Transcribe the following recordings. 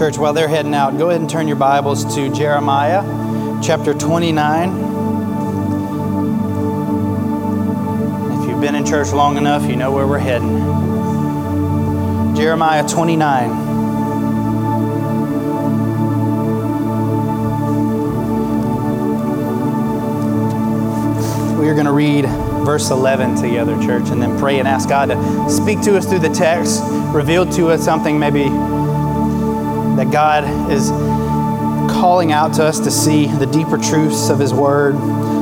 Church, while they're heading out, go ahead and turn your Bibles to Jeremiah chapter 29. If you've been in church long enough, you know where we're heading. Jeremiah 29. We are going to read verse 11 together, church, and then pray and ask God to speak to us through the text, reveal to us something maybe that God is calling out to us to see the deeper truths of His Word.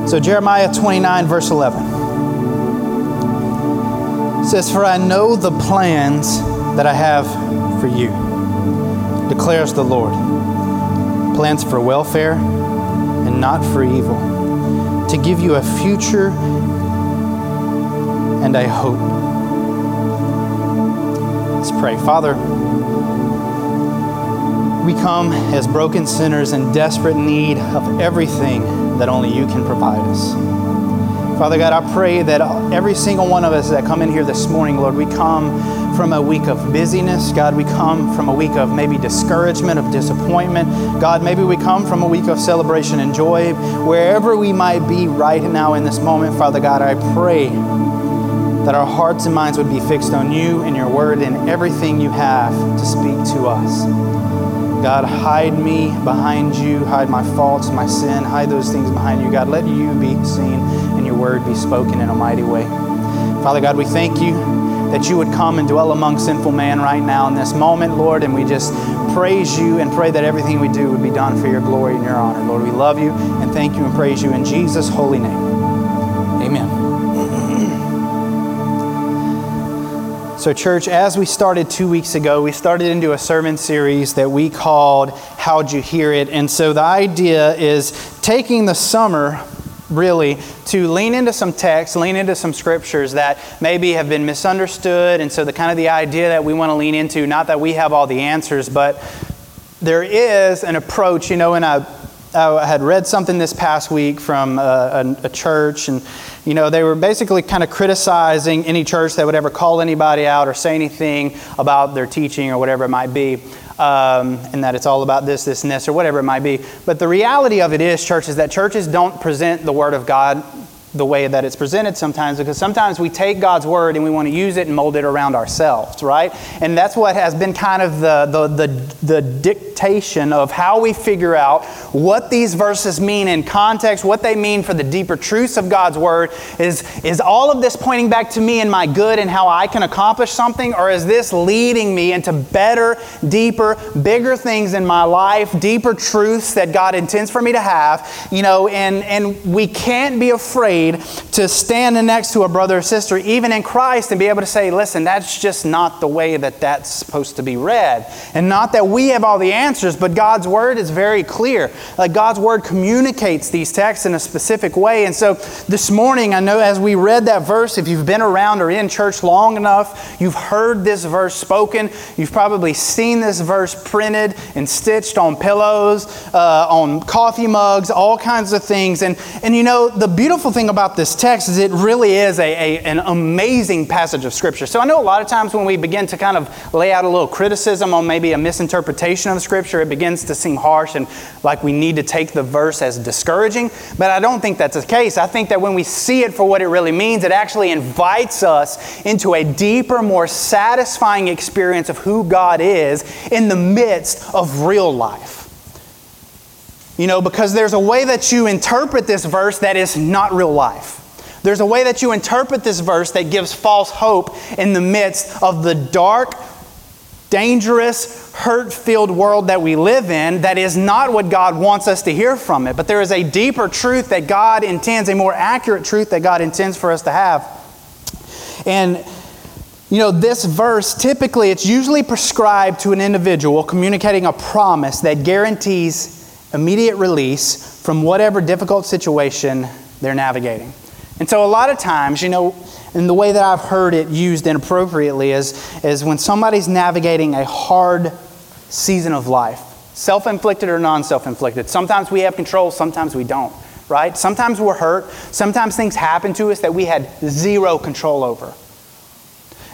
So, Jeremiah 29, verse 11 says, For I know the plans that I have for you, declares the Lord plans for welfare and not for evil, to give you a future and a hope. Let's pray. Father, we come as broken sinners in desperate need of everything that only you can provide us. Father God, I pray that every single one of us that come in here this morning, Lord, we come from a week of busyness. God, we come from a week of maybe discouragement, of disappointment. God, maybe we come from a week of celebration and joy. Wherever we might be right now in this moment, Father God, I pray that our hearts and minds would be fixed on you and your word and everything you have to speak to us. God, hide me behind you, hide my faults, my sin, hide those things behind you. God, let you be seen and your word be spoken in a mighty way. Father God, we thank you that you would come and dwell among sinful man right now in this moment, Lord, and we just praise you and pray that everything we do would be done for your glory and your honor. Lord, we love you and thank you and praise you in Jesus' holy name. So, church, as we started two weeks ago, we started into a sermon series that we called How'd You Hear It? And so the idea is taking the summer really to lean into some texts, lean into some scriptures that maybe have been misunderstood. And so, the kind of the idea that we want to lean into, not that we have all the answers, but there is an approach, you know, and I, I had read something this past week from a, a, a church, and you know, they were basically kind of criticizing any church that would ever call anybody out or say anything about their teaching or whatever it might be, um, and that it's all about this, this, and this, or whatever it might be. But the reality of it is, churches, that churches don't present the Word of God the way that it's presented sometimes because sometimes we take God's word and we want to use it and mold it around ourselves, right? And that's what has been kind of the, the, the, the dictation of how we figure out what these verses mean in context, what they mean for the deeper truths of God's word. Is, is all of this pointing back to me and my good and how I can accomplish something, or is this leading me into better, deeper, bigger things in my life, deeper truths that God intends for me to have? You know, and, and we can't be afraid to stand next to a brother or sister, even in Christ, and be able to say, listen, that's just not the way that that's supposed to be read. And not that we have all the answers, but God's Word is very clear. Like God's Word communicates these texts in a specific way. And so this morning, I know as we read that verse, if you've been around or in church long enough, you've heard this verse spoken. You've probably seen this verse printed and stitched on pillows, uh, on coffee mugs, all kinds of things. And, and you know, the beautiful thing about this text is it really is a, a, an amazing passage of Scripture. So I know a lot of times when we begin to kind of lay out a little criticism on maybe a misinterpretation of Scripture, it begins to seem harsh and like we need to take the verse as discouraging. But I don't think that's the case. I think that when we see it for what it really means, it actually invites us into a deeper, more satisfying experience of who God is in the midst of real life. You know, because there's a way that you interpret this verse that is not real life. There's a way that you interpret this verse that gives false hope in the midst of the dark, dangerous, hurt filled world that we live in that is not what God wants us to hear from it. But there is a deeper truth that God intends, a more accurate truth that God intends for us to have. And you know, this verse typically it's usually prescribed to an individual communicating a promise that guarantees immediate release from whatever difficult situation they're navigating. And so, a lot of times, you know, and the way that I've heard it used inappropriately is, is when somebody's navigating a hard season of life, self inflicted or non self inflicted. Sometimes we have control, sometimes we don't, right? Sometimes we're hurt, sometimes things happen to us that we had zero control over.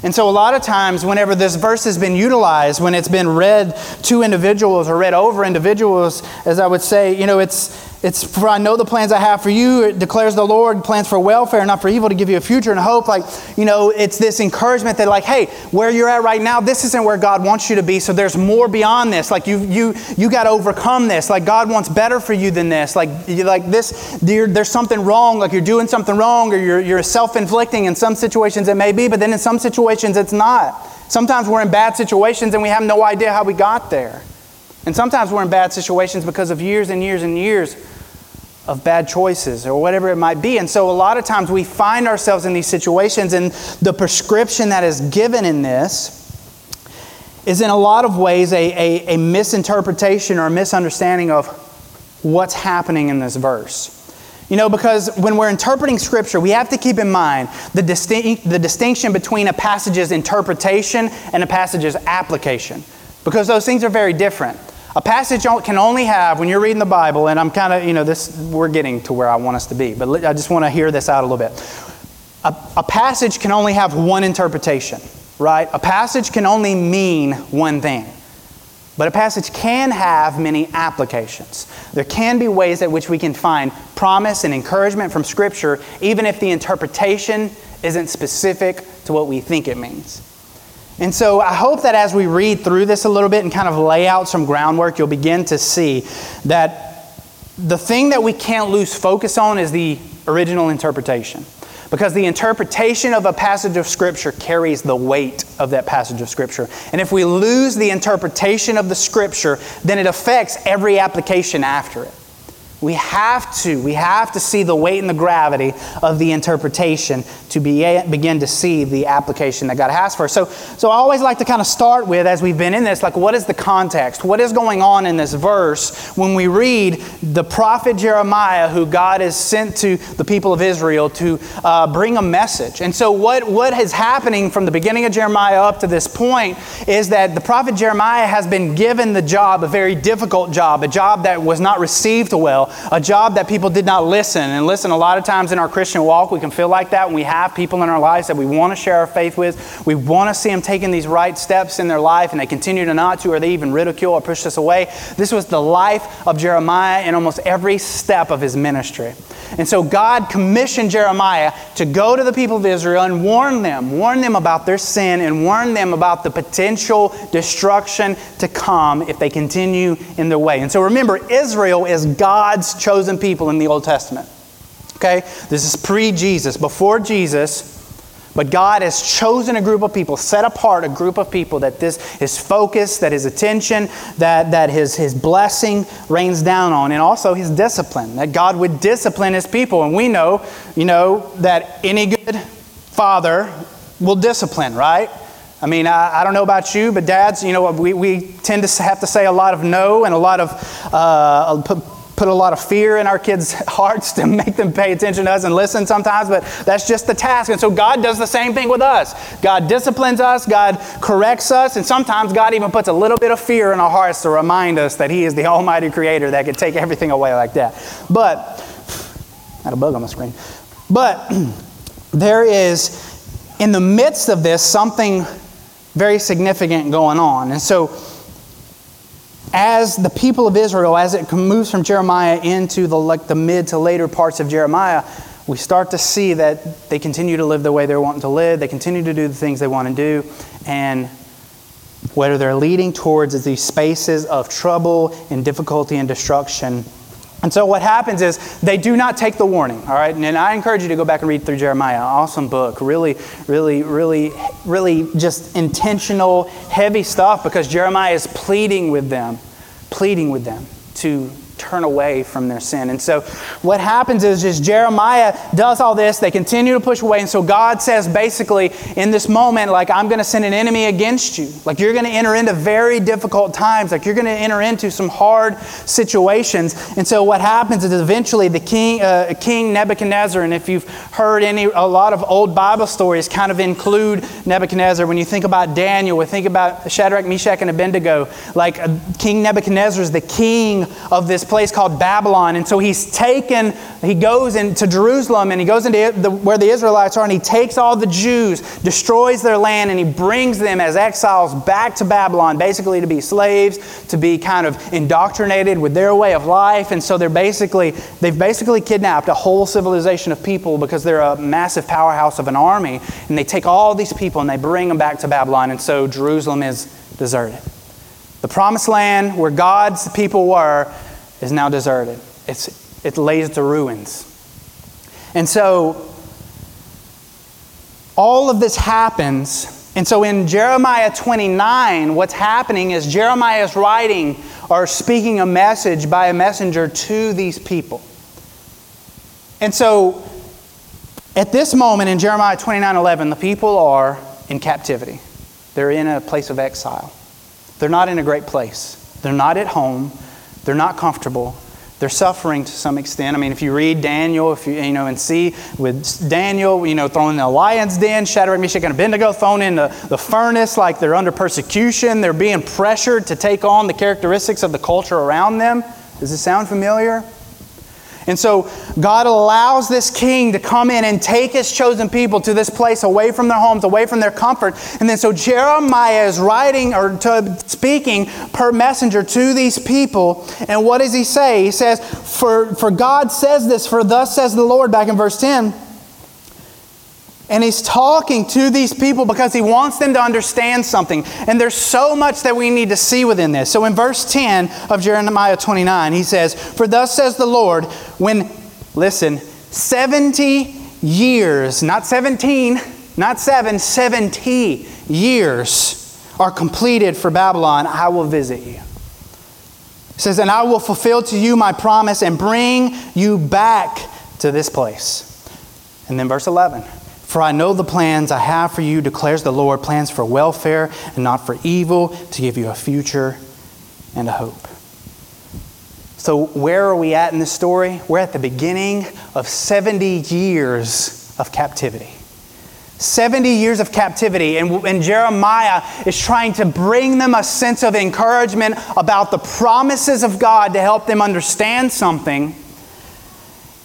And so, a lot of times, whenever this verse has been utilized, when it's been read to individuals or read over individuals, as I would say, you know, it's, it's for I know the plans I have for you, it declares the Lord, plans for welfare, not for evil, to give you a future and hope. Like, you know, it's this encouragement that, like, hey, where you're at right now, this isn't where God wants you to be. So there's more beyond this. Like, you you you got to overcome this. Like, God wants better for you than this. Like, like this, there's something wrong. Like, you're doing something wrong, or you're you're self-inflicting. In some situations, it may be, but then in some situations, it's not. Sometimes we're in bad situations and we have no idea how we got there. And sometimes we're in bad situations because of years and years and years of bad choices or whatever it might be. And so a lot of times we find ourselves in these situations, and the prescription that is given in this is in a lot of ways a, a, a misinterpretation or a misunderstanding of what's happening in this verse. You know, because when we're interpreting Scripture, we have to keep in mind the, distinct, the distinction between a passage's interpretation and a passage's application, because those things are very different. A passage can only have, when you're reading the Bible, and I'm kind of, you know, this, we're getting to where I want us to be, but I just want to hear this out a little bit. A, a passage can only have one interpretation, right? A passage can only mean one thing. But a passage can have many applications. There can be ways at which we can find promise and encouragement from Scripture, even if the interpretation isn't specific to what we think it means. And so I hope that as we read through this a little bit and kind of lay out some groundwork, you'll begin to see that the thing that we can't lose focus on is the original interpretation. Because the interpretation of a passage of Scripture carries the weight of that passage of Scripture. And if we lose the interpretation of the Scripture, then it affects every application after it. We have to, we have to see the weight and the gravity of the interpretation to be, begin to see the application that God has for us. So, so I always like to kind of start with, as we've been in this, like what is the context? What is going on in this verse when we read the prophet Jeremiah, who God has sent to the people of Israel to uh, bring a message? And so, what, what is happening from the beginning of Jeremiah up to this point is that the prophet Jeremiah has been given the job, a very difficult job, a job that was not received well a job that people did not listen. And listen, a lot of times in our Christian walk, we can feel like that when we have people in our lives that we want to share our faith with. We want to see them taking these right steps in their life, and they continue to not to, or they even ridicule or push us away. This was the life of Jeremiah in almost every step of his ministry. And so God commissioned Jeremiah to go to the people of Israel and warn them, warn them about their sin, and warn them about the potential destruction to come if they continue in their way. And so remember, Israel is God's chosen people in the Old Testament. Okay? This is pre Jesus, before Jesus. But God has chosen a group of people, set apart a group of people that this his focus, that his attention, that, that his, his blessing rains down on, and also his discipline, that God would discipline his people. And we know, you know, that any good father will discipline, right? I mean, I, I, don't know about you, but dads, you know, we, we tend to have to say a lot of no and a lot of uh, put a lot of fear in our kids' hearts to make them pay attention to us and listen sometimes, but that's just the task. And so God does the same thing with us. God disciplines us, God corrects us, and sometimes God even puts a little bit of fear in our hearts to remind us that He is the Almighty Creator that can take everything away like that. But, I had a bug on my screen. But there is, in the midst of this, something very significant going on. And so, as the people of Israel, as it moves from Jeremiah into the, like the mid to later parts of Jeremiah, we start to see that they continue to live the way they're wanting to live. They continue to do the things they want to do. And whether they're leading towards is these spaces of trouble and difficulty and destruction. And so what happens is they do not take the warning, all right? And I encourage you to go back and read through Jeremiah. Awesome book. Really, really, really, really just intentional, heavy stuff because Jeremiah is pleading with them, pleading with them to turn away from their sin. And so what happens is, is Jeremiah does all this, they continue to push away, and so God says basically in this moment, like, I'm going to send an enemy against you. Like, you're going to enter into very difficult times. Like, you're going to enter into some hard situations. And so what happens is eventually the king, uh, King Nebuchadnezzar, and if you've heard any, a lot of old Bible stories kind of include Nebuchadnezzar. When you think about Daniel, we think about Shadrach, Meshach, and Abednego. Like, uh, King Nebuchadnezzar is the king of this place called Babylon. And so he's taken, he goes into Jerusalem and he goes into the, where the Israelites are and he takes all the Jews, destroys their land, and he brings them as exiles back to Babylon, basically to be slaves, to be kind of indoctrinated with their way of life. And so they're basically, they've basically kidnapped a whole civilization of people because they're a massive powerhouse of an army. And they take all these people and they bring them back to Babylon. And so Jerusalem is deserted. The promised land where God's people were is now deserted. It's, it lays to ruins. And so all of this happens. And so in Jeremiah 29, what's happening is Jeremiah is writing or speaking a message by a messenger to these people. And so at this moment in Jeremiah 29 11, the people are in captivity, they're in a place of exile. They're not in a great place. They're not at home. They're not comfortable. They're suffering to some extent. I mean, if you read Daniel, if you, you know, and see with Daniel, you know, thrown in the lion's den, Shadrach, Meshach, and Abednego thrown in the, the furnace like they're under persecution. They're being pressured to take on the characteristics of the culture around them. Does it sound familiar? And so God allows this king to come in and take his chosen people to this place away from their homes, away from their comfort. And then so Jeremiah is writing or to, speaking per messenger to these people. And what does he say? He says, for, for God says this, for thus says the Lord, back in verse 10. And he's talking to these people because he wants them to understand something. And there's so much that we need to see within this. So in verse 10 of Jeremiah 29, he says, For thus says the Lord, when, listen, 70 years, not 17, not 7, 70 years are completed for Babylon, I will visit you. Says, And I will fulfill to you my promise and bring you back to this place. And then verse 11. For I know the plans I have for you, declares the Lord plans for welfare and not for evil, to give you a future and a hope. So, where are we at in this story? We're at the beginning of 70 years of captivity. 70 years of captivity, and, and, Jeremiah is trying to bring them a sense of encouragement about the promises of God to help them understand something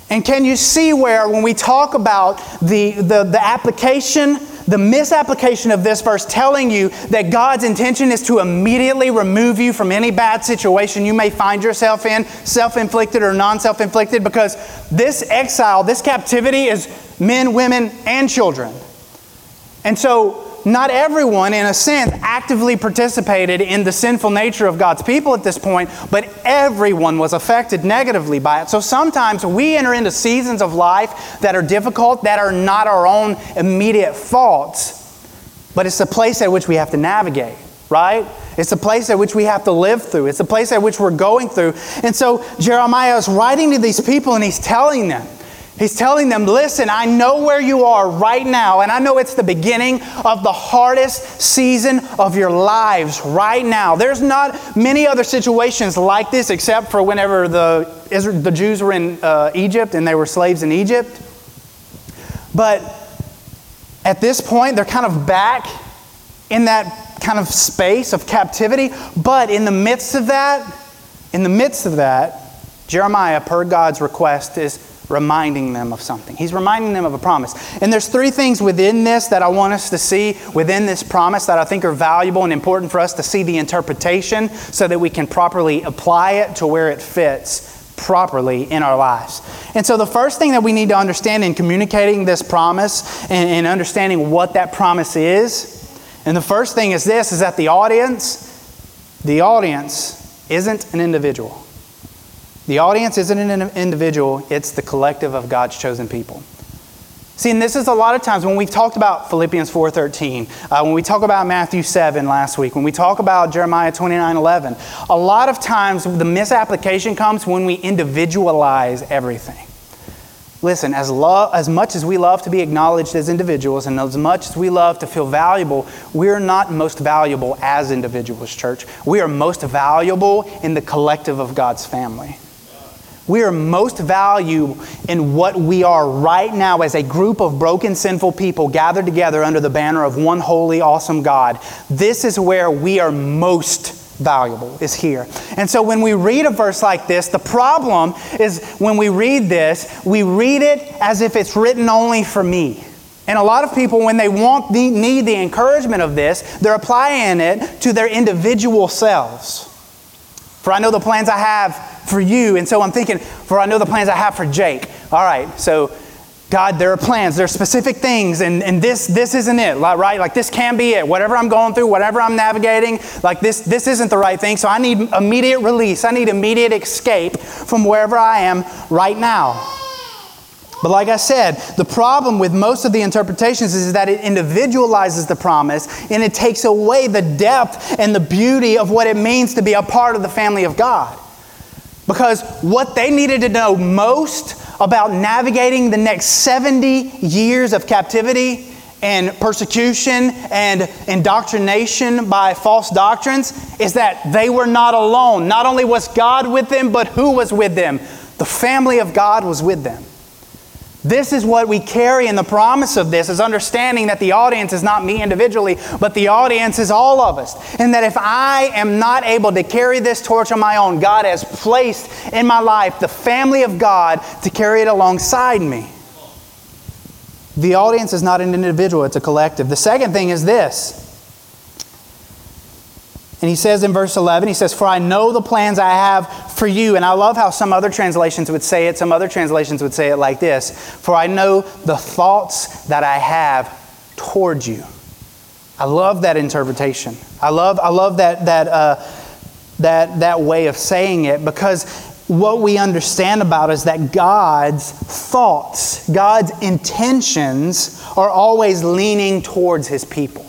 and can you see where, when we talk about the, the, the application, the misapplication of this verse telling you that God's intention is to immediately remove you from any bad situation you may find yourself in, self inflicted or non self inflicted, because this exile, this captivity is men, women, and children. And so not everyone, in a sense, actively participated in the sinful nature of God's people at this point, but everyone was affected negatively by it. So sometimes we enter into seasons of life that are difficult, that are not our own immediate faults, but it's a place at which we have to navigate, right? It's a place at which we have to live through. It's a place at which we're going through. And so Jeremiah is writing to these people and he's telling them, He's telling them, listen, I know where you are right now, and I know it's the beginning of the hardest season of your lives right now. There's not many other situations like this except for whenever the, the Jews were in uh, Egypt and they were slaves in Egypt. But at this point, they're kind of back in that kind of space of captivity. But in the midst of that, in the midst of that, Jeremiah, per God's request, is reminding them of something. He's reminding them of a promise. And there's three things within this that I want us to see within this promise that I think are valuable and important for us to see the interpretation so that we can properly apply it to where it fits properly in our lives. And so the first thing that we need to understand in communicating this promise and, and understanding what that promise is, and the first thing is this is that the audience the audience isn't an individual. The audience isn't an individual, it's the collective of God's chosen people. See, and this is a lot of times when we've talked about Philippians 4.13, uh, when we talk about Matthew 7 last week, when we talk about Jeremiah 29.11, a lot of times the misapplication comes when we individualize everything. Listen, as, lo- as much as we love to be acknowledged as individuals and as much as we love to feel valuable, we're not most valuable as individuals, church. We are most valuable in the collective of God's family. We are most valued in what we are right now as a group of broken, sinful people gathered together under the banner of one holy, awesome God. This is where we are most valuable is here. And so when we read a verse like this, the problem is when we read this, we read it as if it's written only for me. And a lot of people, when they want the, need the encouragement of this, they're applying it to their individual selves. For I know the plans I have for you. And so I'm thinking, for I know the plans I have for Jake. All right, so God, there are plans, there are specific things, and, and this, this isn't it, right? Like this can be it. Whatever I'm going through, whatever I'm navigating, like this, this isn't the right thing. So I need immediate release. I need immediate escape from wherever I am right now. But like I said, the problem with most of the interpretations is that it individualizes the promise and it takes away the depth and the beauty of what it means to be a part of the family of God. Because what they needed to know most about navigating the next 70 years of captivity and persecution and indoctrination by false doctrines is that they were not alone. Not only was God with them, but who was with them? The family of God was with them. This is what we carry in the promise of this is understanding that the audience is not me individually, but the audience is all of us. And that if I am not able to carry this torch on my own, God has placed in my life the family of God to carry it alongside me. The audience is not an individual, it's a collective. The second thing is this and he says in verse 11, he says, For I know the plans I have for you. And I love how some other translations would say it. Some other translations would say it like this For I know the thoughts that I have towards you. I love that interpretation. I love, I love that, that, uh, that, that way of saying it because what we understand about is that God's thoughts, God's intentions are always leaning towards his people.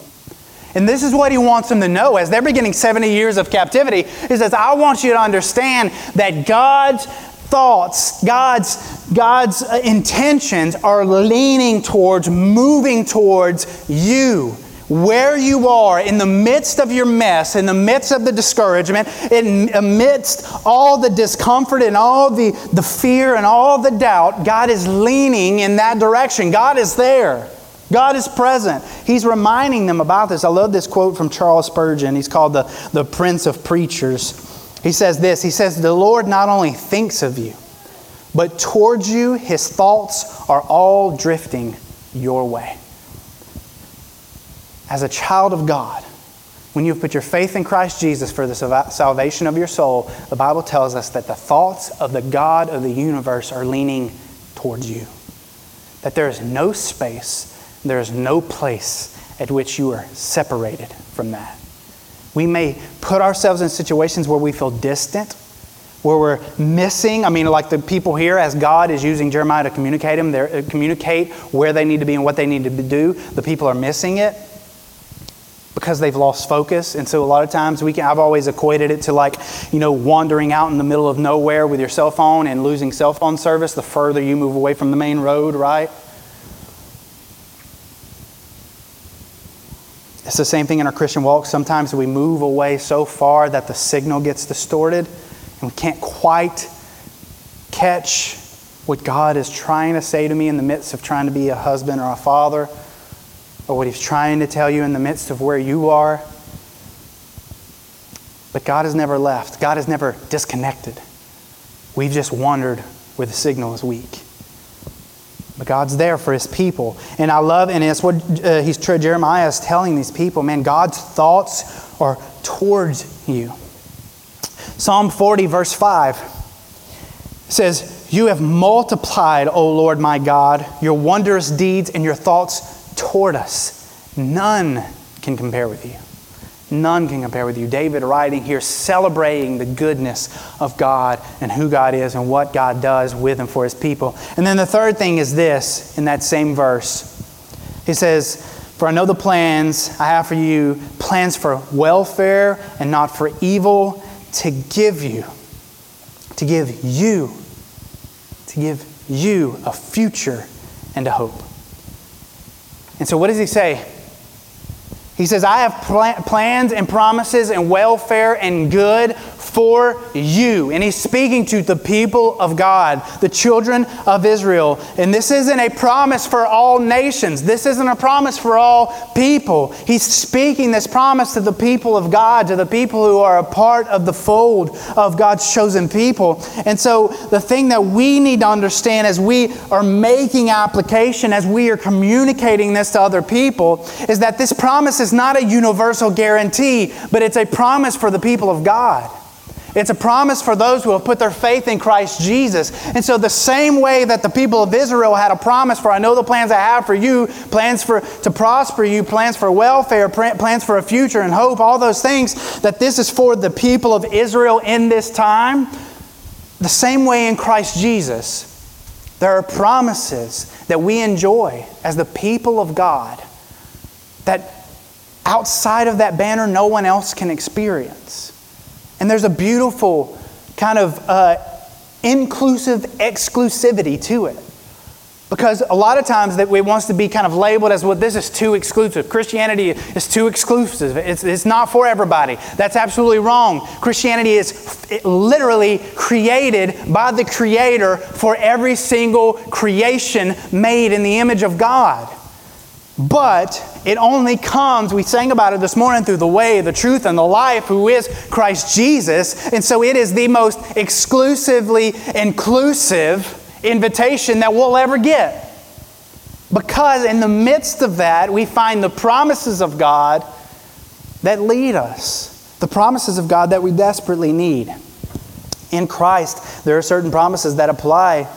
And this is what he wants them to know as they're beginning 70 years of captivity. He says, I want you to understand that God's thoughts, God's, God's uh, intentions are leaning towards, moving towards you. Where you are, in the midst of your mess, in the midst of the discouragement, in amidst all the discomfort and all the, the fear and all the doubt, God is leaning in that direction. God is there. God is present. He's reminding them about this. I love this quote from Charles Spurgeon. He's called the, the Prince of Preachers. He says this He says, The Lord not only thinks of you, but towards you, his thoughts are all drifting your way. As a child of God, when you have put your faith in Christ Jesus for the salvation of your soul, the Bible tells us that the thoughts of the God of the universe are leaning towards you. That there is no space there is no place at which you are separated from that. We may put ourselves in situations where we feel distant, where we're missing. I mean, like the people here, as God is using Jeremiah to communicate them, uh, communicate where they need to be and what they need to do. The people are missing it because they've lost focus. And so a lot of times we can, I've always equated it to like, you know, wandering out in the middle of nowhere with your cell phone and losing cell phone service the further you move away from the main road, right? It's the same thing in our Christian walk. Sometimes we move away so far that the signal gets distorted and we can't quite catch what God is trying to say to me in the midst of trying to be a husband or a father, or what He's trying to tell you in the midst of where you are. But God has never left, God has never disconnected. We've just wandered where the signal is weak. But God's there for his people. And I love, and it's what uh, he's, Jeremiah is telling these people man, God's thoughts are towards you. Psalm 40, verse 5 says, You have multiplied, O Lord my God, your wondrous deeds and your thoughts toward us. None can compare with you. None can compare with you. David writing here, celebrating the goodness of God and who God is and what God does with and for his people. And then the third thing is this in that same verse. He says, For I know the plans I have for you, plans for welfare and not for evil, to give you, to give you, to give you a future and a hope. And so, what does he say? He says, I have pl- plans and promises and welfare and good for you. And he's speaking to the people of God, the children of Israel. And this isn't a promise for all nations, this isn't a promise for all people. He's speaking this promise to the people of God, to the people who are a part of the fold of God's chosen people. And so the thing that we need to understand as we are making application, as we are communicating this to other people, is that this promise is not a universal guarantee, but it's a promise for the people of God. It's a promise for those who have put their faith in Christ Jesus. And so, the same way that the people of Israel had a promise for, I know the plans I have for you, plans for to prosper you, plans for welfare, plans for a future and hope, all those things, that this is for the people of Israel in this time. The same way in Christ Jesus, there are promises that we enjoy as the people of God that outside of that banner, no one else can experience. And there's a beautiful kind of uh, inclusive exclusivity to it. Because a lot of times that it wants to be kind of labeled as well, this is too exclusive. Christianity is too exclusive. It's, it's not for everybody. That's absolutely wrong. Christianity is literally created by the Creator for every single creation made in the image of God. But it only comes, we sang about it this morning, through the way, the truth, and the life, who is Christ Jesus. And so it is the most exclusively inclusive invitation that we'll ever get. Because in the midst of that, we find the promises of God that lead us, the promises of God that we desperately need. In Christ, there are certain promises that apply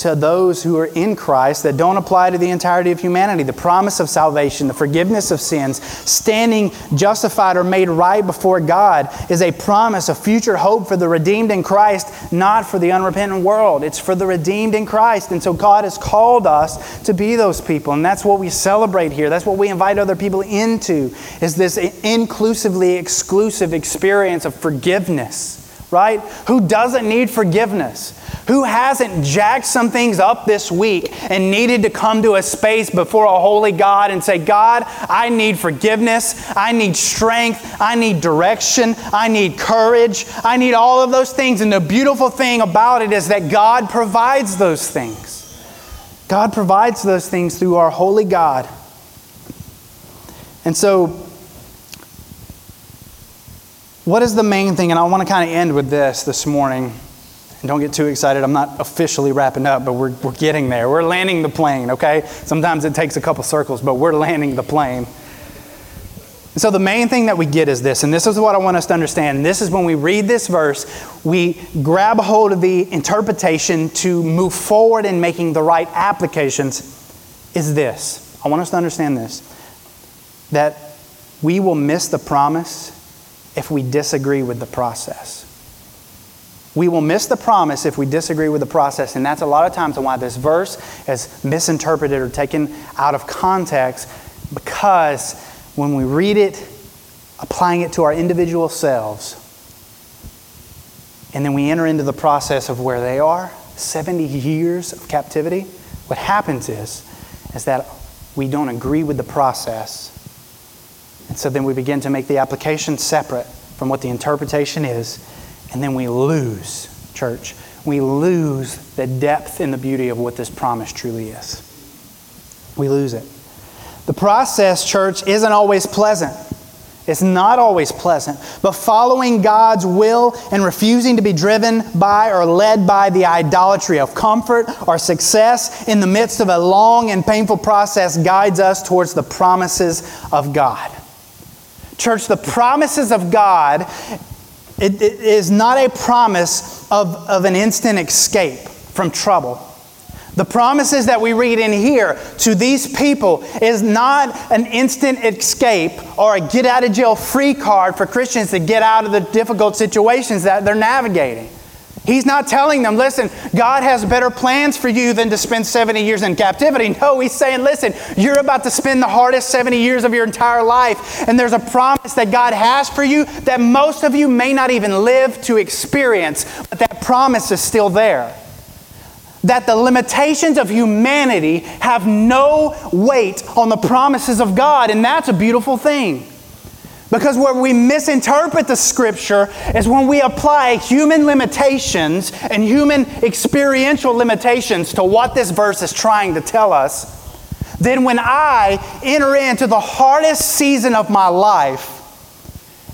to those who are in Christ that don't apply to the entirety of humanity. The promise of salvation, the forgiveness of sins, standing justified or made right before God is a promise, a future hope for the redeemed in Christ, not for the unrepentant world. It's for the redeemed in Christ. And so God has called us to be those people. And that's what we celebrate here. That's what we invite other people into is this inclusively exclusive experience of forgiveness right? Who doesn't need forgiveness? Who hasn't jacked some things up this week and needed to come to a space before a holy God and say, God, I need forgiveness. I need strength. I need direction. I need courage. I need all of those things. And the beautiful thing about it is that God provides those things. God provides those things through our holy God. And so, what is the main thing? And I want to kind of end with this this morning. And don't get too excited. I'm not officially wrapping up, but we're, we're getting there. We're landing the plane, okay? Sometimes it takes a couple circles, but we're landing the plane. So the main thing that we get is this, and this is what I want us to understand. This is when we read this verse, we grab hold of the interpretation to move forward in making the right applications. Is this. I want us to understand this that we will miss the promise if we disagree with the process. We will miss the promise if we disagree with the process, and that's a lot of times why this verse is misinterpreted or taken out of context because when we read it, applying it to our individual selves, and then we enter into the process of where they are 70 years of captivity what happens is is that we don't agree with the process and so then we begin to make the application separate from what the interpretation is. And then we lose, church. We lose the depth and the beauty of what this promise truly is. We lose it. The process, church, isn't always pleasant. It's not always pleasant, but following God's will and refusing to be driven by or led by the idolatry of comfort or success in the midst of a long and painful process guides us towards the promises of God. Church, the promises of God it, it is not a promise of, of an instant escape from trouble. The promises that we read in here to these people is not an instant escape or a get out of jail free card for Christians to get out of the difficult situations that they're navigating. He's not telling them, listen, God has better plans for you than to spend 70 years in captivity. No, he's saying, listen, you're about to spend the hardest 70 years of your entire life, and there's a promise that God has for you that most of you may not even live to experience, but that promise is still there. That the limitations of humanity have no weight on the promises of God, and that's a beautiful thing. Because where we misinterpret the scripture is when we apply human limitations and human experiential limitations to what this verse is trying to tell us. Then, when I enter into the hardest season of my life,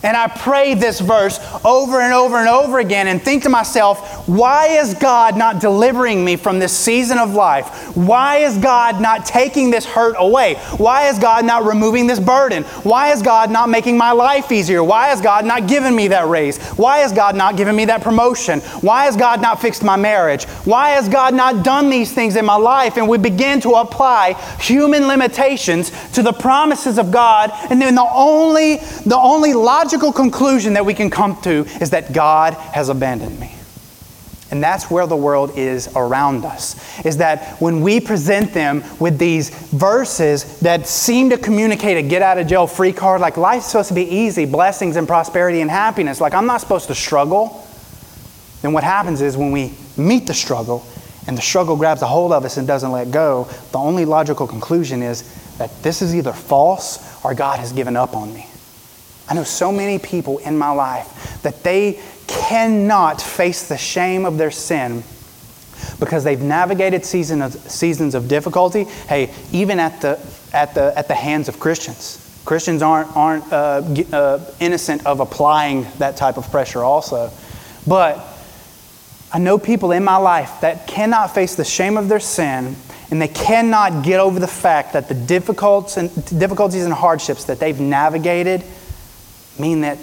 and I pray this verse over and over and over again and think to myself, why is God not delivering me from this season of life? Why is God not taking this hurt away? Why is God not removing this burden? Why is God not making my life easier? Why is God not giving me that raise? Why is God not giving me that promotion? Why has God not fixed my marriage? Why has God not done these things in my life? And we begin to apply human limitations to the promises of God, and then the only the only logical logical conclusion that we can come to is that God has abandoned me. And that's where the world is around us. Is that when we present them with these verses that seem to communicate a get out of jail free card, like life's supposed to be easy, blessings and prosperity and happiness, like I'm not supposed to struggle, then what happens is when we meet the struggle and the struggle grabs a hold of us and doesn't let go, the only logical conclusion is that this is either false or God has given up on me. I know so many people in my life that they cannot face the shame of their sin because they've navigated season of, seasons of difficulty. Hey, even at the, at the, at the hands of Christians. Christians aren't, aren't uh, uh, innocent of applying that type of pressure, also. But I know people in my life that cannot face the shame of their sin and they cannot get over the fact that the difficulties and, difficulties and hardships that they've navigated mean that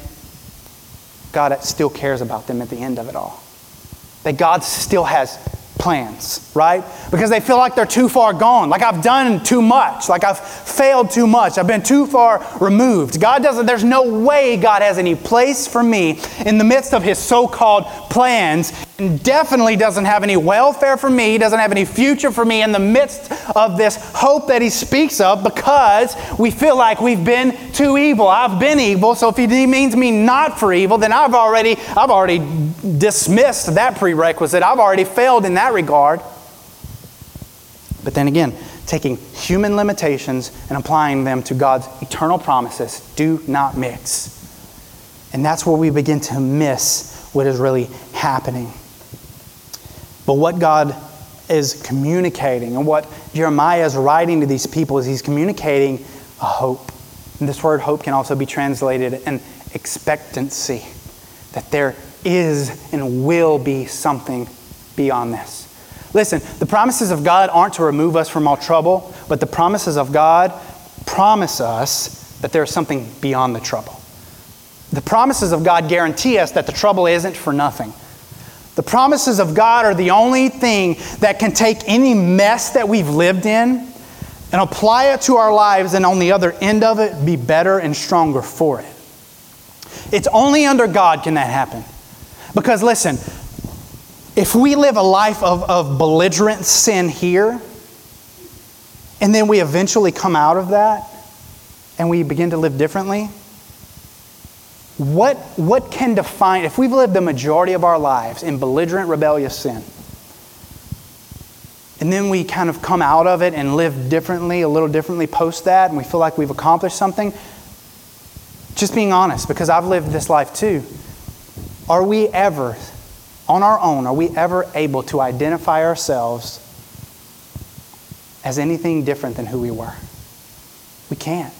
God still cares about them at the end of it all. That God still has plans, right? Because they feel like they're too far gone, like I've done too much, like I've failed too much, I've been too far removed. God doesn't, there's no way God has any place for me in the midst of His so called plans, and definitely doesn't have any welfare for me, doesn't have any future for me in the midst of this hope that He speaks of because we feel like we've been too evil. I've been evil, so if He means me not for evil, then I've already, I've already dismissed that prerequisite. I've already failed in that regard. But then again, taking human limitations and applying them to God's eternal promises do not mix. And that's where we begin to miss what is really happening. But what God is communicating and what Jeremiah is writing to these people is he's communicating a hope. And this word hope can also be translated an expectancy that there is and will be something beyond this. Listen, the promises of God aren't to remove us from all trouble, but the promises of God promise us that there is something beyond the trouble. The promises of God guarantee us that the trouble isn't for nothing. The promises of God are the only thing that can take any mess that we've lived in and apply it to our lives, and on the other end of it, be better and stronger for it. It's only under God can that happen. Because listen, if we live a life of, of belligerent sin here, and then we eventually come out of that and we begin to live differently, what, what can define, if we've lived the majority of our lives in belligerent, rebellious sin, and then we kind of come out of it and live differently, a little differently post that, and we feel like we've accomplished something, just being honest, because I've lived this life too, are we ever on our own, are we ever able to identify ourselves as anything different than who we were? We can't.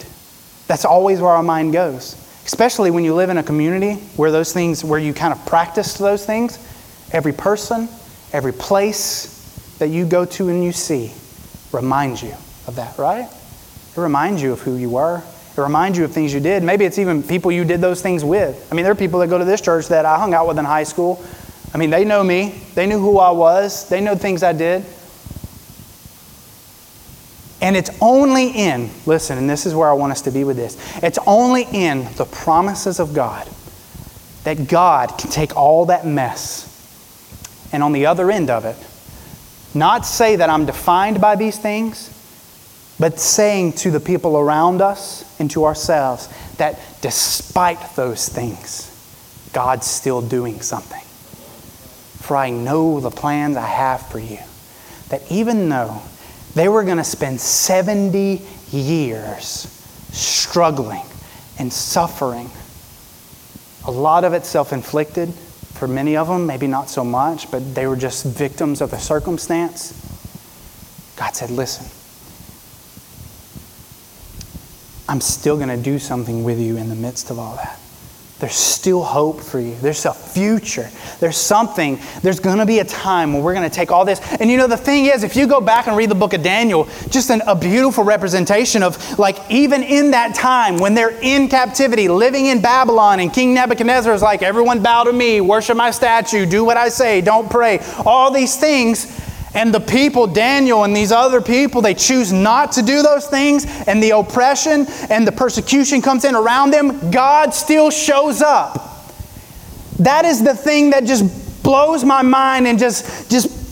That's always where our mind goes. Especially when you live in a community where those things, where you kind of practice those things. Every person, every place that you go to and you see reminds you of that, right? It reminds you of who you were. It reminds you of things you did. Maybe it's even people you did those things with. I mean, there are people that go to this church that I hung out with in high school I mean, they know me, they knew who I was, they know things I did. And it's only in, listen, and this is where I want us to be with this. It's only in the promises of God that God can take all that mess and on the other end of it, not say that I'm defined by these things, but saying to the people around us and to ourselves that despite those things, God's still doing something for I know the plans I have for you. That even though they were going to spend 70 years struggling and suffering. A lot of it self inflicted for many of them, maybe not so much, but they were just victims of the circumstance. God said, Listen, I'm still going to do something with you in the midst of all that. There's still hope for you. There's a future. There's something. There's going to be a time where we're going to take all this. And you know, the thing is, if you go back and read the book of Daniel, just an, a beautiful representation of like even in that time when they're in captivity, living in Babylon, and King Nebuchadnezzar is like, everyone bow to me, worship my statue, do what I say, don't pray. All these things. And the people, Daniel and these other people, they choose not to do those things, and the oppression and the persecution comes in around them. God still shows up. That is the thing that just blows my mind and just, just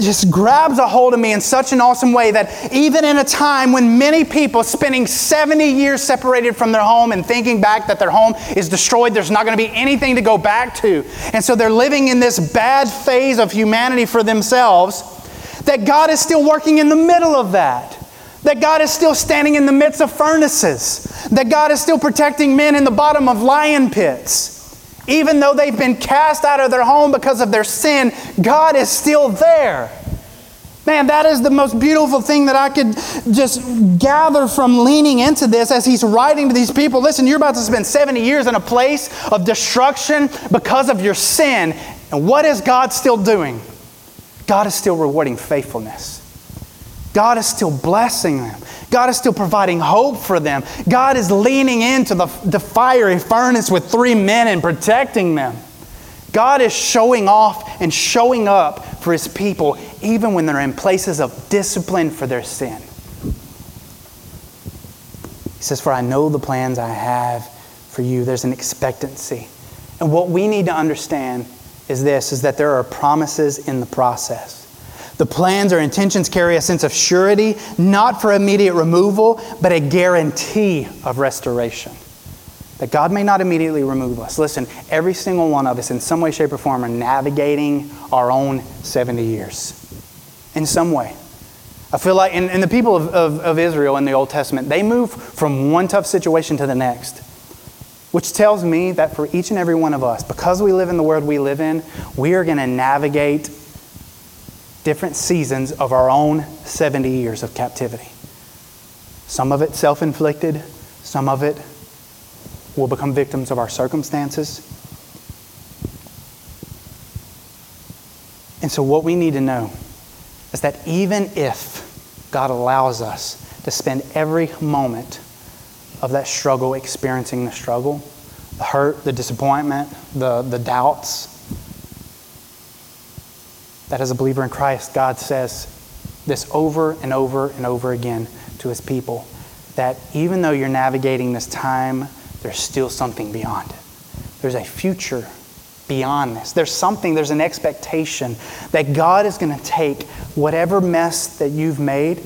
just grabs a hold of me in such an awesome way that even in a time when many people spending 70 years separated from their home and thinking back that their home is destroyed, there's not going to be anything to go back to. And so they're living in this bad phase of humanity for themselves that God is still working in the middle of that. That God is still standing in the midst of furnaces. That God is still protecting men in the bottom of lion pits. Even though they've been cast out of their home because of their sin, God is still there. Man, that is the most beautiful thing that I could just gather from leaning into this as he's writing to these people. Listen, you're about to spend 70 years in a place of destruction because of your sin. And what is God still doing? God is still rewarding faithfulness. God is still blessing them. God is still providing hope for them. God is leaning into the, the fiery furnace with three men and protecting them. God is showing off and showing up for his people even when they're in places of discipline for their sin. He says, For I know the plans I have for you. There's an expectancy. And what we need to understand is this is that there are promises in the process. The plans or intentions carry a sense of surety, not for immediate removal, but a guarantee of restoration. That God may not immediately remove us. Listen, every single one of us, in some way, shape, or form, are navigating our own 70 years. In some way. I feel like, and, the people of, of, of Israel in the Old Testament, they move from one tough situation to the next. Which tells me that for each and every one of us, because we live in the world we live in, we are going to navigate different seasons of our own 70 years of captivity. Some of it self inflicted, some of it will become victims of our circumstances. And so, what we need to know is that even if God allows us to spend every moment of that struggle, experiencing the struggle, the hurt, the disappointment, the, the doubts. That as a believer in Christ, God says this over and over and over again to his people that even though you're navigating this time, there's still something beyond it. There's a future beyond this. There's something, there's an expectation that God is going to take whatever mess that you've made,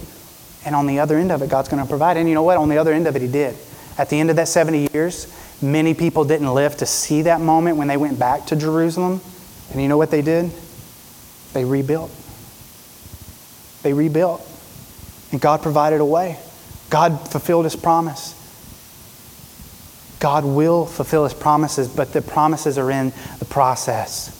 and on the other end of it, God's going to provide. And you know what? On the other end of it, He did. At the end of that 70 years, many people didn't live to see that moment when they went back to Jerusalem. And you know what they did? They rebuilt. They rebuilt. And God provided a way. God fulfilled His promise. God will fulfill His promises, but the promises are in the process.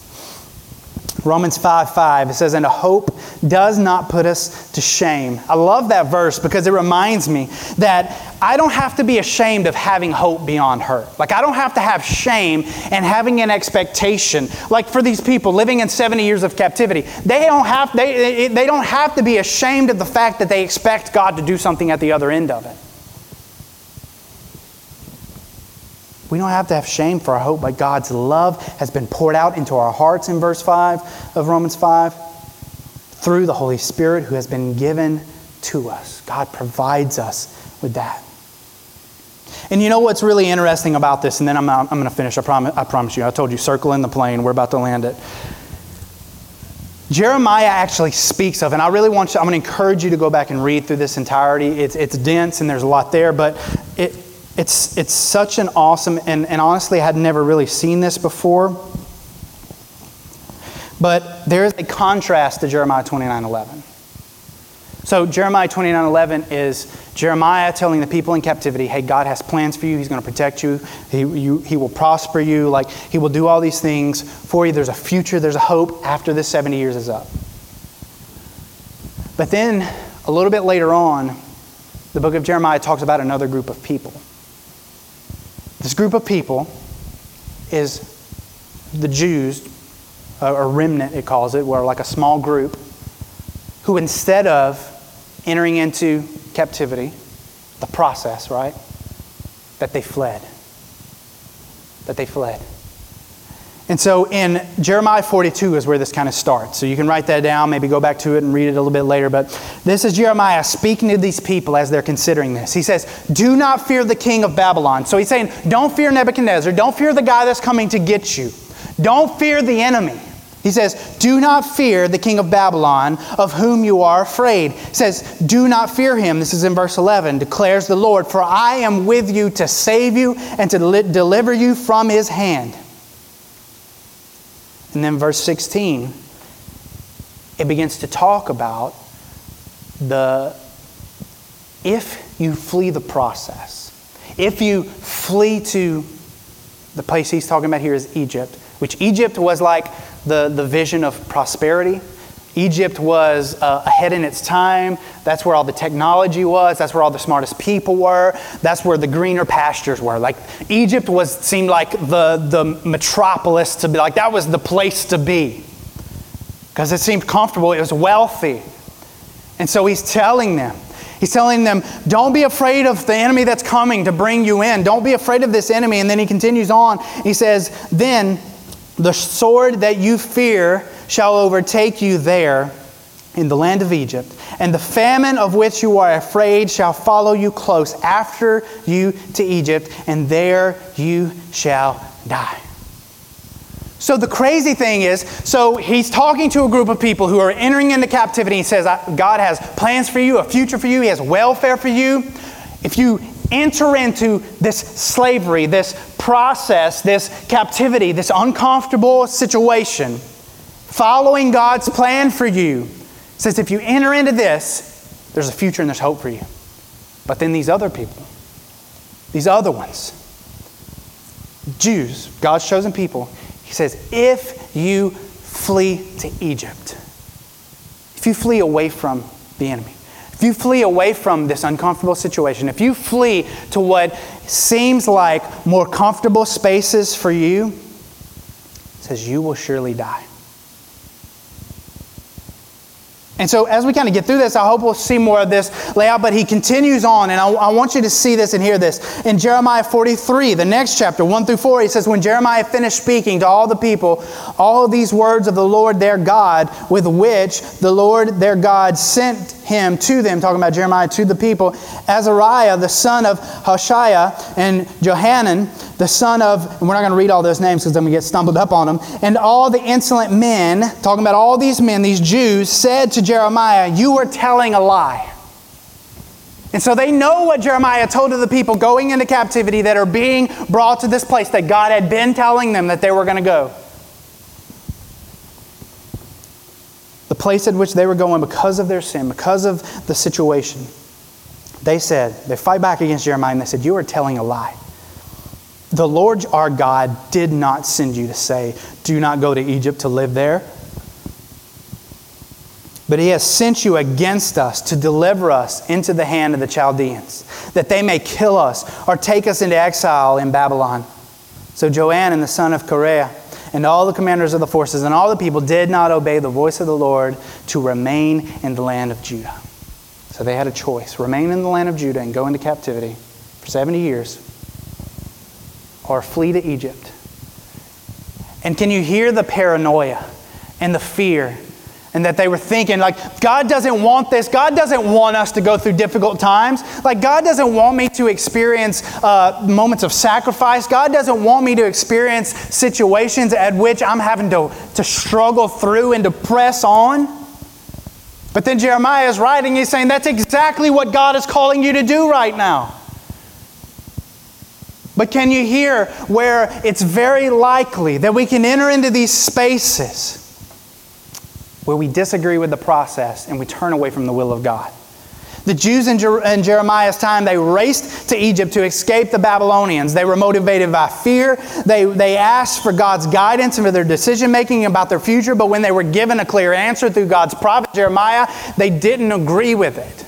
Romans 5 5, it says, And a hope does not put us to shame. I love that verse because it reminds me that I don't have to be ashamed of having hope beyond hurt. Like, I don't have to have shame and having an expectation. Like, for these people living in 70 years of captivity, they don't have, they, they don't have to be ashamed of the fact that they expect God to do something at the other end of it. We don't have to have shame for our hope, but God's love has been poured out into our hearts in verse 5 of Romans 5 through the Holy Spirit who has been given to us. God provides us with that. And you know what's really interesting about this? And then I'm, I'm going to finish. I promise, I promise you. I told you, circle in the plane. We're about to land it. Jeremiah actually speaks of, and I really want you, I'm going to encourage you to go back and read through this entirety. It's, it's dense and there's a lot there, but it, it's, it's such an awesome, and, and honestly, I had never really seen this before. But there's a contrast to Jeremiah 29 11. So Jeremiah 29 11 is Jeremiah telling the people in captivity, hey, God has plans for you. He's going to protect you. He, you, he will prosper you. Like, He will do all these things for you. There's a future, there's a hope after this 70 years is up. But then, a little bit later on, the book of Jeremiah talks about another group of people. This group of people is the Jews, a remnant, it calls it, where like a small group, who instead of entering into captivity, the process, right? That they fled. That they fled. And so in Jeremiah 42 is where this kind of starts. So you can write that down, maybe go back to it and read it a little bit later. But this is Jeremiah speaking to these people as they're considering this. He says, Do not fear the king of Babylon. So he's saying, Don't fear Nebuchadnezzar. Don't fear the guy that's coming to get you. Don't fear the enemy. He says, Do not fear the king of Babylon, of whom you are afraid. He says, Do not fear him. This is in verse 11, declares the Lord, for I am with you to save you and to deliver you from his hand. And then verse 16, it begins to talk about the if you flee the process, if you flee to the place he's talking about here is Egypt, which Egypt was like the, the vision of prosperity. Egypt was uh, ahead in its time. That's where all the technology was. That's where all the smartest people were. That's where the greener pastures were. Like Egypt was seemed like the, the metropolis to be like that was the place to be. Because it seemed comfortable, it was wealthy. And so he's telling them, He's telling them, don't be afraid of the enemy that's coming to bring you in. Don't be afraid of this enemy. And then he continues on. He says, Then the sword that you fear shall overtake you there in the land of Egypt, and the famine of which you are afraid shall follow you close after you to Egypt, and there you shall die. So the crazy thing is, so he's talking to a group of people who are entering into captivity. He says, God has plans for you, a future for you, He has welfare for you. If you enter into this slavery, this process, this captivity, this uncomfortable situation, following God's plan for you, says if you enter into this, there's a future and there's hope for you. But then these other people, these other ones, Jews, God's chosen people, he says, if you flee to Egypt, if you flee away from the enemy, if you flee away from this uncomfortable situation, if you flee to what seems like more comfortable spaces for you, says you will surely die. And so, as we kind of get through this, I hope we'll see more of this layout. But he continues on, and I, I, want you to see this and hear this. In Jeremiah 43, the next chapter, 1 through 4, he says, When Jeremiah finished speaking to all the people, all these words of the Lord their God, with which the Lord their God sent him to them, talking about Jeremiah to the people, Azariah, the son of Hoshea, and Johanan, the son of, and we're not going to read all those names because then we get stumbled up on them, and all the insolent men, talking about all these men, these Jews, said to Jeremiah, You are telling a lie. And so they know what Jeremiah told to the people going into captivity that are being brought to this place that God had been telling them that they were going to go. The place at which they were going because of their sin, because of the situation. They said, they fight back against Jeremiah and they said, You are telling a lie. The Lord our God did not send you to say, Do not go to Egypt to live there. But he has sent you against us to deliver us into the hand of the Chaldeans, that they may kill us or take us into exile in Babylon. So Johanan the son of Kareah and all the commanders of the forces and all the people did not obey the voice of the Lord to remain in the land of Judah. So they had a choice remain in the land of Judah and go into captivity for 70 years or flee to Egypt. And can you hear the paranoia and the fear? And that they were thinking, like, God doesn't want this. God doesn't want us to go through difficult times. Like, God doesn't want me to experience uh, moments of sacrifice. God doesn't want me to experience situations at which I'm having to, to struggle through and to press on. But then Jeremiah is writing, he's saying, that's exactly what God is calling you to do right now. But can you hear where it's very likely that we can enter into these spaces where we disagree with the process and we turn away from the will of God? The Jews in, Jer- in, Jeremiah's time, they raced to Egypt to escape the Babylonians. They were motivated by fear. They, they asked for God's guidance and for their decision making about their future, but when they were given a clear answer through God's prophet Jeremiah, they didn't agree with it.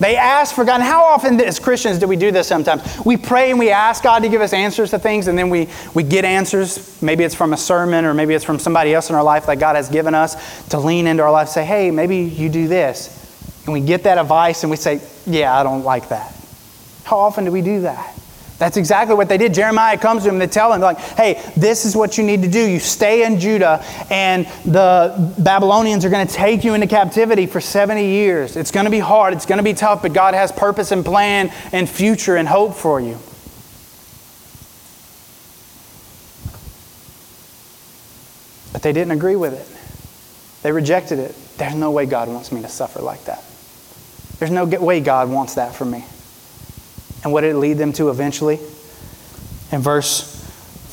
They asked for God. And how often as Christians do we do this sometimes? We pray and we ask God to give us answers to things, and then we, we get answers. Maybe it's from a sermon or maybe it's from somebody else in our life that God has given us to lean into our life say, hey, maybe you do this and we get that advice and we say, Yeah, I don't like that. How often do we do that? That's exactly what they did. Jeremiah comes to them, they tell him, like, hey, this is what you need to do. You stay in Judah, and the Babylonians are going to take you into captivity for 70 years. It's going to be hard, it's going to be tough, but God has purpose and plan and future and hope for you. But they didn't agree with it, they rejected it. There's no way God wants me to suffer like that. There's no way God wants that for me. And what did it lead them to eventually? In verse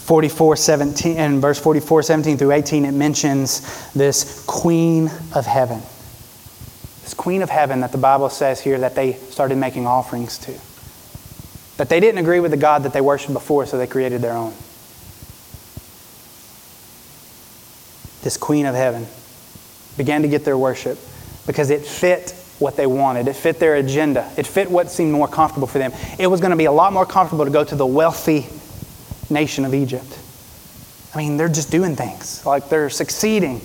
44, 17, and verse 44, 17 through 18, it mentions this queen of heaven. This queen of heaven that the Bible says here that they started making offerings to. That they didn't agree with the God that they worshiped before, so they created their own. This queen of heaven began to get their worship because it fit what they wanted. It fit their agenda. It fit what seemed more comfortable for them. It was going to be a lot more comfortable to go to the wealthy nation of Egypt. I mean, they're just doing things, like they're succeeding.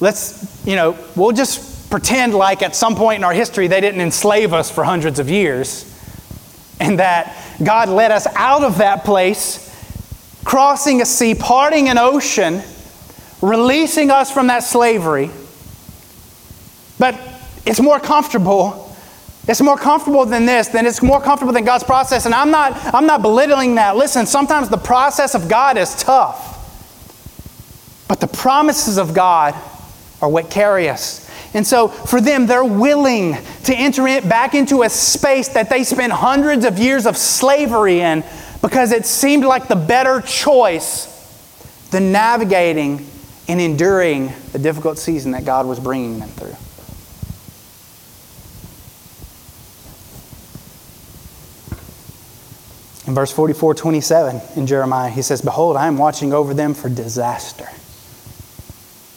Let's, you know, we'll just pretend like at some point in our history they didn't enslave us for hundreds of years and that God led us out of that place, crossing a sea, parting an ocean, releasing us from that slavery. But it's more comfortable. It's more comfortable than this, then it's more comfortable than God's process. And I'm not, I'm not belittling that. Listen, sometimes the process of God is tough. But the promises of God are what carry us. And so for them, they're willing to enter it back into a space that they spent hundreds of years of slavery in because it seemed like the better choice than navigating and enduring the difficult season that God was bringing them through. In verse 44 27 in Jeremiah, he says, Behold, I am watching over them for disaster.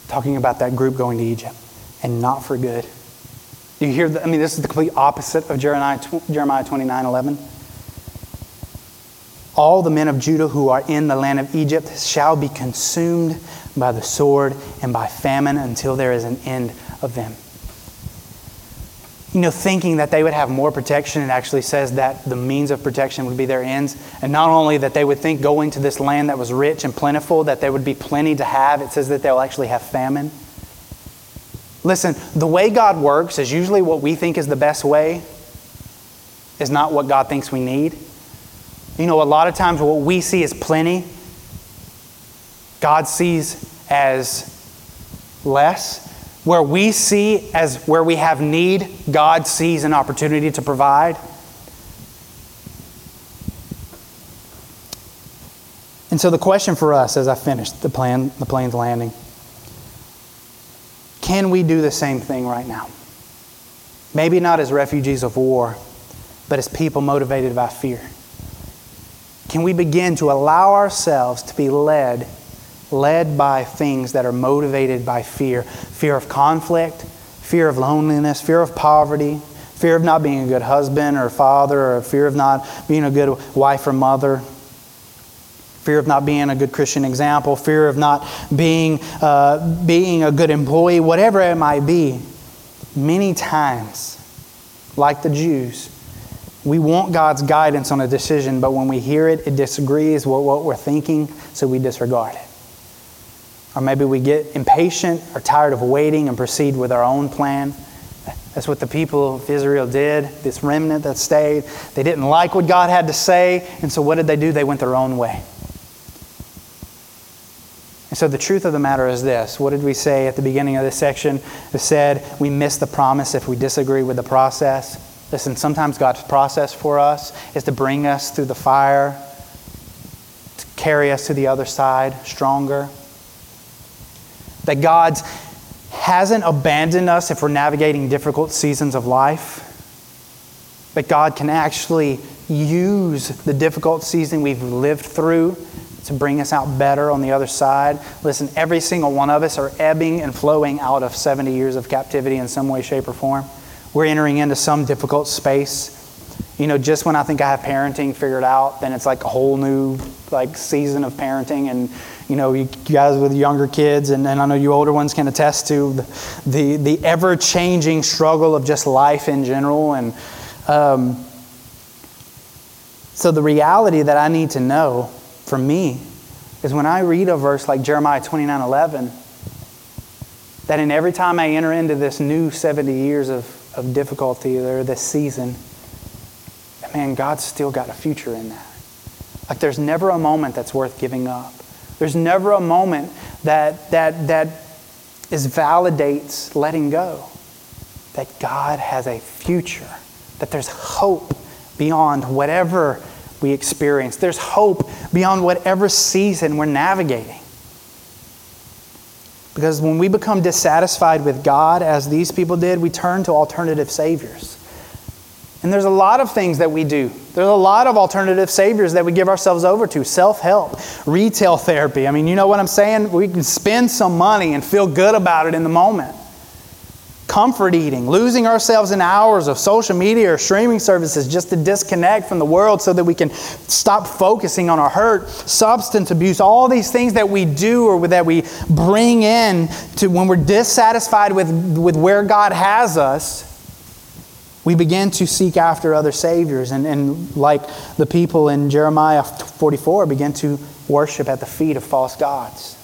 Talking about that group going to Egypt, and not for good. Do you hear that? I mean, this is the complete opposite of Jeremiah, Jeremiah 29 11. All the men of Judah who are in the land of Egypt shall be consumed by the sword and by famine until there is an end of them you know, thinking that they would have more protection, it actually says that the means of protection would be their ends. And not only that they would think going to this land that was rich and plentiful, that there would be plenty to have, it says that they'll actually have famine. Listen, the way God works is usually what we think is the best way, is not what God thinks we need. You know, a lot of times what we see as plenty, God sees as less. Where we see as where we have need, God sees an opportunity to provide. And so the question for us as I finish the plan the plane's landing, can we do the same thing right now? Maybe not as refugees of war, but as people motivated by fear. Can we begin to allow ourselves to be led led by things that are motivated by fear fear of conflict, fear of loneliness, fear of poverty, fear of not being a good husband or father, or fear of not being a good wife or mother, fear of not being a good Christian example, fear of not being, uh, being a good employee, whatever it might be. Many times, like the Jews, we want God's guidance on a decision, but when we hear it, it disagrees with what we're thinking, so we disregard it. Or maybe we get impatient or tired of waiting and proceed with our own plan. That's what the people of Israel did, this remnant that stayed. They didn't like what God had to say, and so what did they do? They went their own way. And so the truth of the matter is this. What did we say at the beginning of this section? We said we miss the promise if we disagree with the process. Listen, sometimes God's process for us is to bring us through the fire, to carry us to the other side stronger that God hasn't abandoned us if we're navigating difficult seasons of life. But God can actually use the difficult season we've lived through to bring us out better on the other side. Listen, every single one of us are ebbing and flowing out of 70 years of captivity in some way, shape, or form. We're entering into some difficult space. You know, just when I think I have parenting figured out, then it's like a whole new like season of parenting and you know, you guys with younger kids, and, and I know you older ones can attest to the, the, the ever changing struggle of just life in general. And um, so, the reality that I need to know for me is when I read a verse like Jeremiah 29 11, that in every time I enter into this new 70 years of, of difficulty or this season, man, God's still got a future in that. Like there's never a moment that's worth giving up. There's never a moment that, that, that is validates letting go. That God has a future, that there's hope beyond whatever we experience. There's hope beyond whatever season we're navigating. Because when we become dissatisfied with God, as these people did, we turn to alternative saviors. And there's a lot of things that we do. There's a lot of alternative saviors that we give ourselves over to self help, retail therapy. I mean, you know what I'm saying? We can spend some money and feel good about it in the moment comfort eating, losing ourselves in hours of social media or streaming services just to disconnect from the world so that we can stop focusing on our hurt, substance abuse, all these things that we do or that we bring in to when we're dissatisfied with, with where God has us. We begin to seek after other saviors, and, and like the people in Jeremiah 44, begin to worship at the feet of false gods.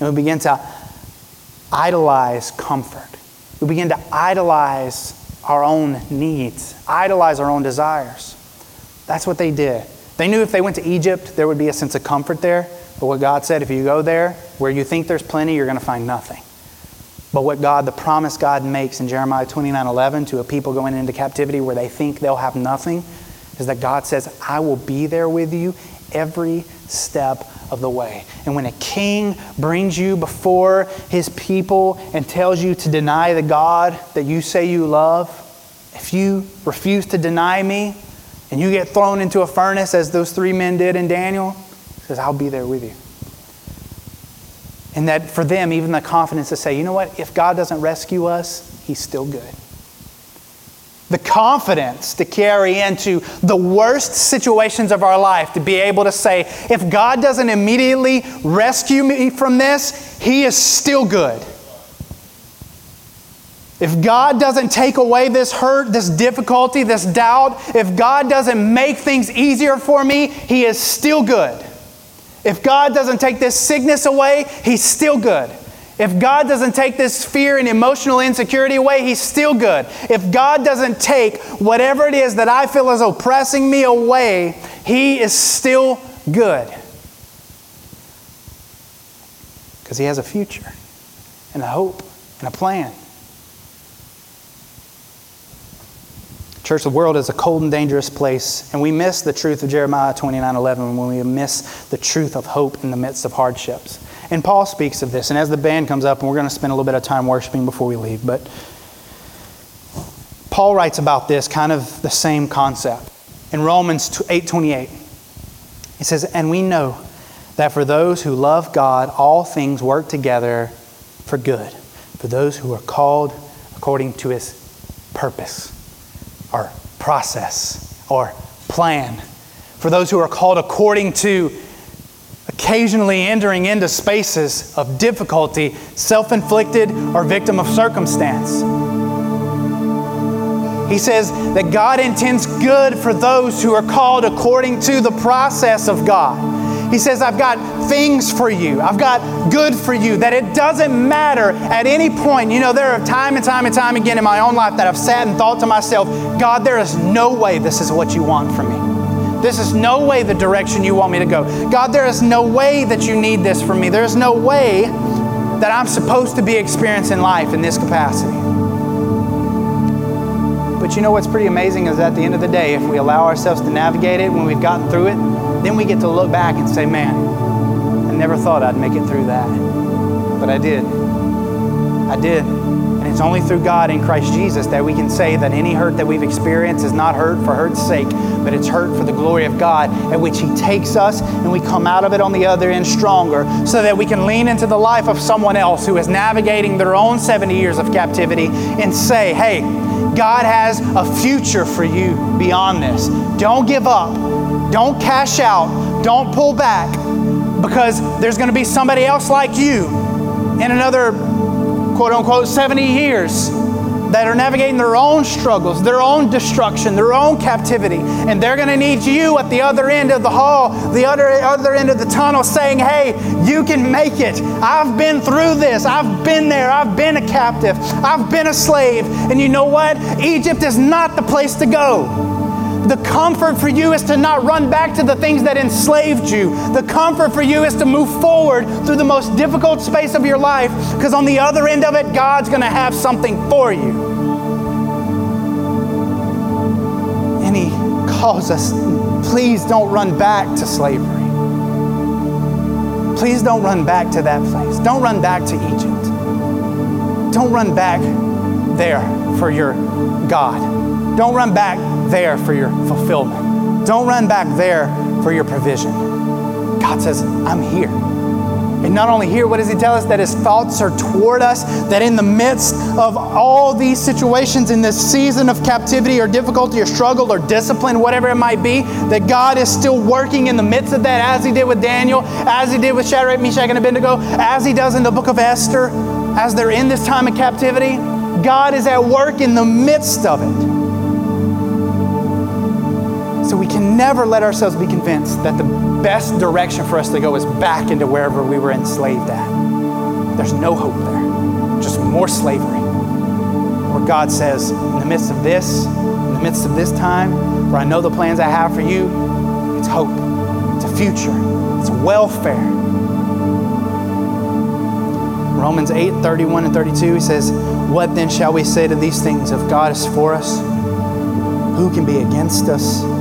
And we begin to idolize comfort we begin to idolize our own needs, idolize our own desires. That's what they did. They knew if they went to Egypt, there would be a sense of comfort there. But what God said, if you go there, where you think there's plenty, you're going to find nothing. But what God, the promise God makes in Jeremiah 29 11 to a people going into captivity where they think they'll have nothing, is that God says, I will be there with you every step of the way. And when a king brings you before his people and tells you to deny the God that you say you love, if you refuse to deny me and you get thrown into a furnace as those three men did in Daniel, says, I'll be there with you. And that for them, even the confidence to say, you know what, if God doesn't rescue us, he's still good the confidence to carry into the worst situations of our life to be able to say, if God doesn't immediately rescue me from this, He is still good. If God doesn't take away this hurt, this difficulty, this doubt, if God doesn't make things easier for me, He is still good. If God doesn't take this sickness away, He's still good. If God doesn't take this fear and emotional insecurity away, He's still good. If God doesn't take whatever it is that I feel is oppressing me away, He is still good. Because He has a future and a hope and a plan. Church, of the world is a cold and dangerous place, and we miss the truth of Jeremiah 29 11 when we miss the truth of hope in the midst of hardships. And Paul speaks of this. And as the band comes up, and we're going to spend a little bit of time worshiping before we leave, but Paul writes about this kind of the same concept. In Romans 8:28, he says, "And we know that for those who love God, all things work together for good, for those who are called according to his purpose or process or plan, for those who are called according to occasionally entering into spaces of difficulty, self inflicted or victim of circumstance. He says that God intends good for those who are called according to the process of God. He says, I've got things for you. I've got good for you. That it doesn't matter at any point. You know, there are time and time and time again in my own life that I've sat and thought to myself, God, there is no way this is what you want from me. This is no way the direction you want me to go. God, there is no way that you need this from me. There is no way that I'm supposed to be experiencing life in this capacity. But you know what's pretty amazing is at the end of the day, if we allow ourselves to navigate it when we've gotten through it, then we get to look back and say, man, I never thought I'd make it through that. But I did. I did. And it's only through God in Christ Jesus that we can say that any hurt that we've experienced is not hurt for hurt's sake, but it's hurt for the glory of God, at which He takes us and we come out of it on the other end stronger so that we can lean into the life of someone else who is navigating their own 70 years of captivity and say, hey, God has a future for you beyond this. Don't give up. Don't cash out. Don't pull back because there's going to be somebody else like you in another quote unquote 70 years that are navigating their own struggles, their own destruction, their own captivity. And they're going to need you at the other end of the hall, the other, other end of the tunnel, saying, Hey, you can make it. I've been through this. I've been there. I've been a captive. I've been a slave. And you know what? Egypt is not the place to go. The comfort for you is to not run back to the things that enslaved you. The comfort for you is to move forward through the most difficult space of your life because on the other end of it, God's going to have something for you. And He calls us, please don't run back to slavery. Please don't run back to that place. Don't run back to Egypt. Don't run back there for your God. Don't run back there for your fulfillment. Don't run back there for your provision. God says, I'm here. And not only here, what does he tell us? That his thoughts are toward us, that in the midst of all these situations, in this season of captivity or difficulty or struggle or discipline, whatever it might be, that God is still working in the midst of that, as he did with Daniel, as he did with Shadrach, Meshach, and Abednego, as he does in the book of Esther, as they're in this time of captivity. God is at work in the midst of it. So we can never let ourselves be convinced that the best direction for us to go is back into wherever we were enslaved at. There's no hope there, just more slavery. Where God says, in the midst of this, in the midst of this time, where I know the plans I have for you, it's hope, it's a future, it's welfare. Romans 8 31 and 32, he says, What then shall we say to these things? If God is for us, who can be against us?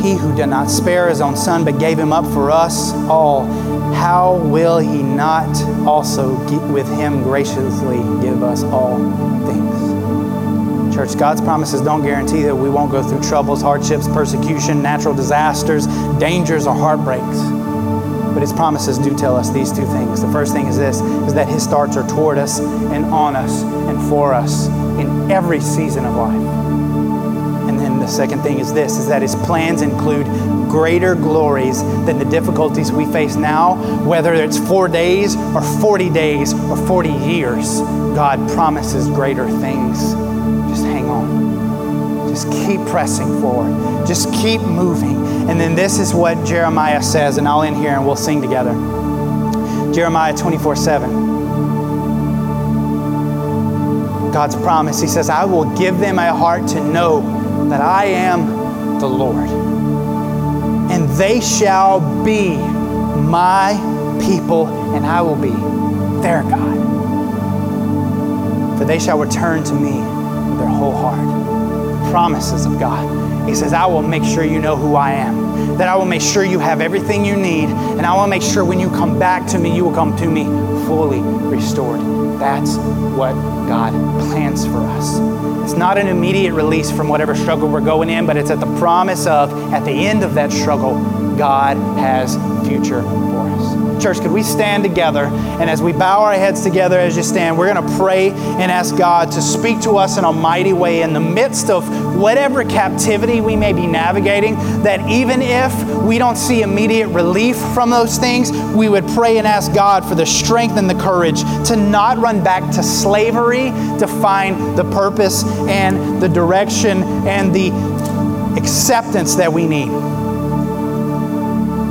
He who did not spare his own son, but gave him up for us all, how will he not also with him graciously give us all things? Church, God's promises don't guarantee that we won't go through troubles, hardships, persecution, natural disasters, dangers, or heartbreaks. But his promises do tell us these two things. The first thing is this is that his thoughts are toward us and on us and for us in every season of life second thing is this is that his plans include greater glories than the difficulties we face now whether it's 4 days or 40 days or 40 years. God promises greater things. Just hang on. Just keep pressing forward. Just keep moving. And then this is what jeremiah says and i'll end here and we'll sing together. Jeremiah 24 7 God's promise. He says, I will give them a heart to know that I am the Lord. And they shall be my people, and I will be their God. For they shall return to me with their whole heart. Promises of God. He says, I will make sure you know who I am, that I will make sure you have everything you need, and I will make sure when you come back to me, you will come to me fully restored. That's what God plans for us. It's not an immediate release from whatever struggle we're going in, but it's at the promise of, at the end of that struggle, God has future Church, could we stand together? And as we bow our heads together as you stand, we're going to pray and ask God to speak to us in a mighty way in the midst of whatever captivity we may be navigating. That even if we don't see immediate relief from those things, we would pray and ask God for the strength and the courage to not run back to slavery, to find the purpose and the direction and the acceptance that we need.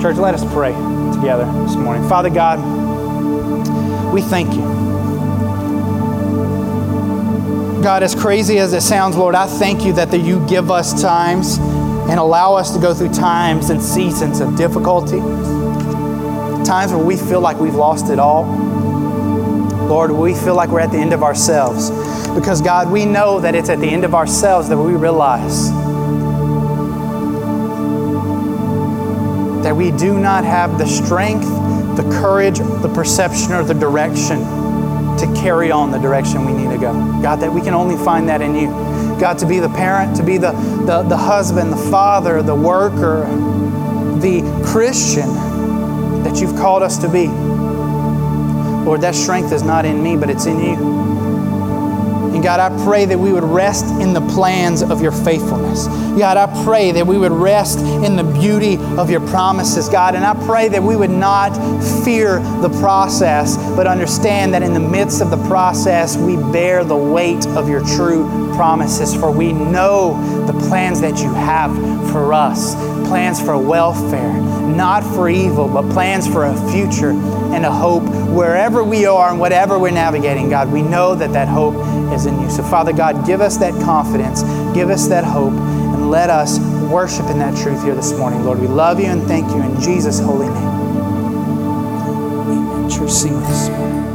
Church, let us pray together this morning. Father God, we thank you. God, as crazy as it sounds, Lord, I thank you that you give us times and allow us to go through times and seasons of difficulty, times where we feel like we've lost it all. Lord, we feel like we're at the end of ourselves. Because, God, we know that it's at the end of ourselves that we realize that we do not have the strength, the courage, the perception, or the direction to carry on the direction we need to go. God, that we can only find that in you. God, to be the parent, to be the, the, the husband, the father, the worker, the Christian that you've called us to be. Lord, that strength is not in me, but it's in you. And God, I pray that we would rest in the plans of your faithfulness. God, I pray that we would rest in the beauty of your promises, God. And I pray that we would not fear the process, but understand that in the midst of the process, we bear the weight of your true promises. For we know the plans that you have for us plans for welfare, not for evil, but plans for a future and a hope wherever we are and whatever we're navigating, God. We know that that hope is in you. So, Father God, give us that confidence, give us that hope, and let us worship in that truth here this morning. Lord, we love you and thank you in Jesus' holy name. Amen. Church, sing this morning.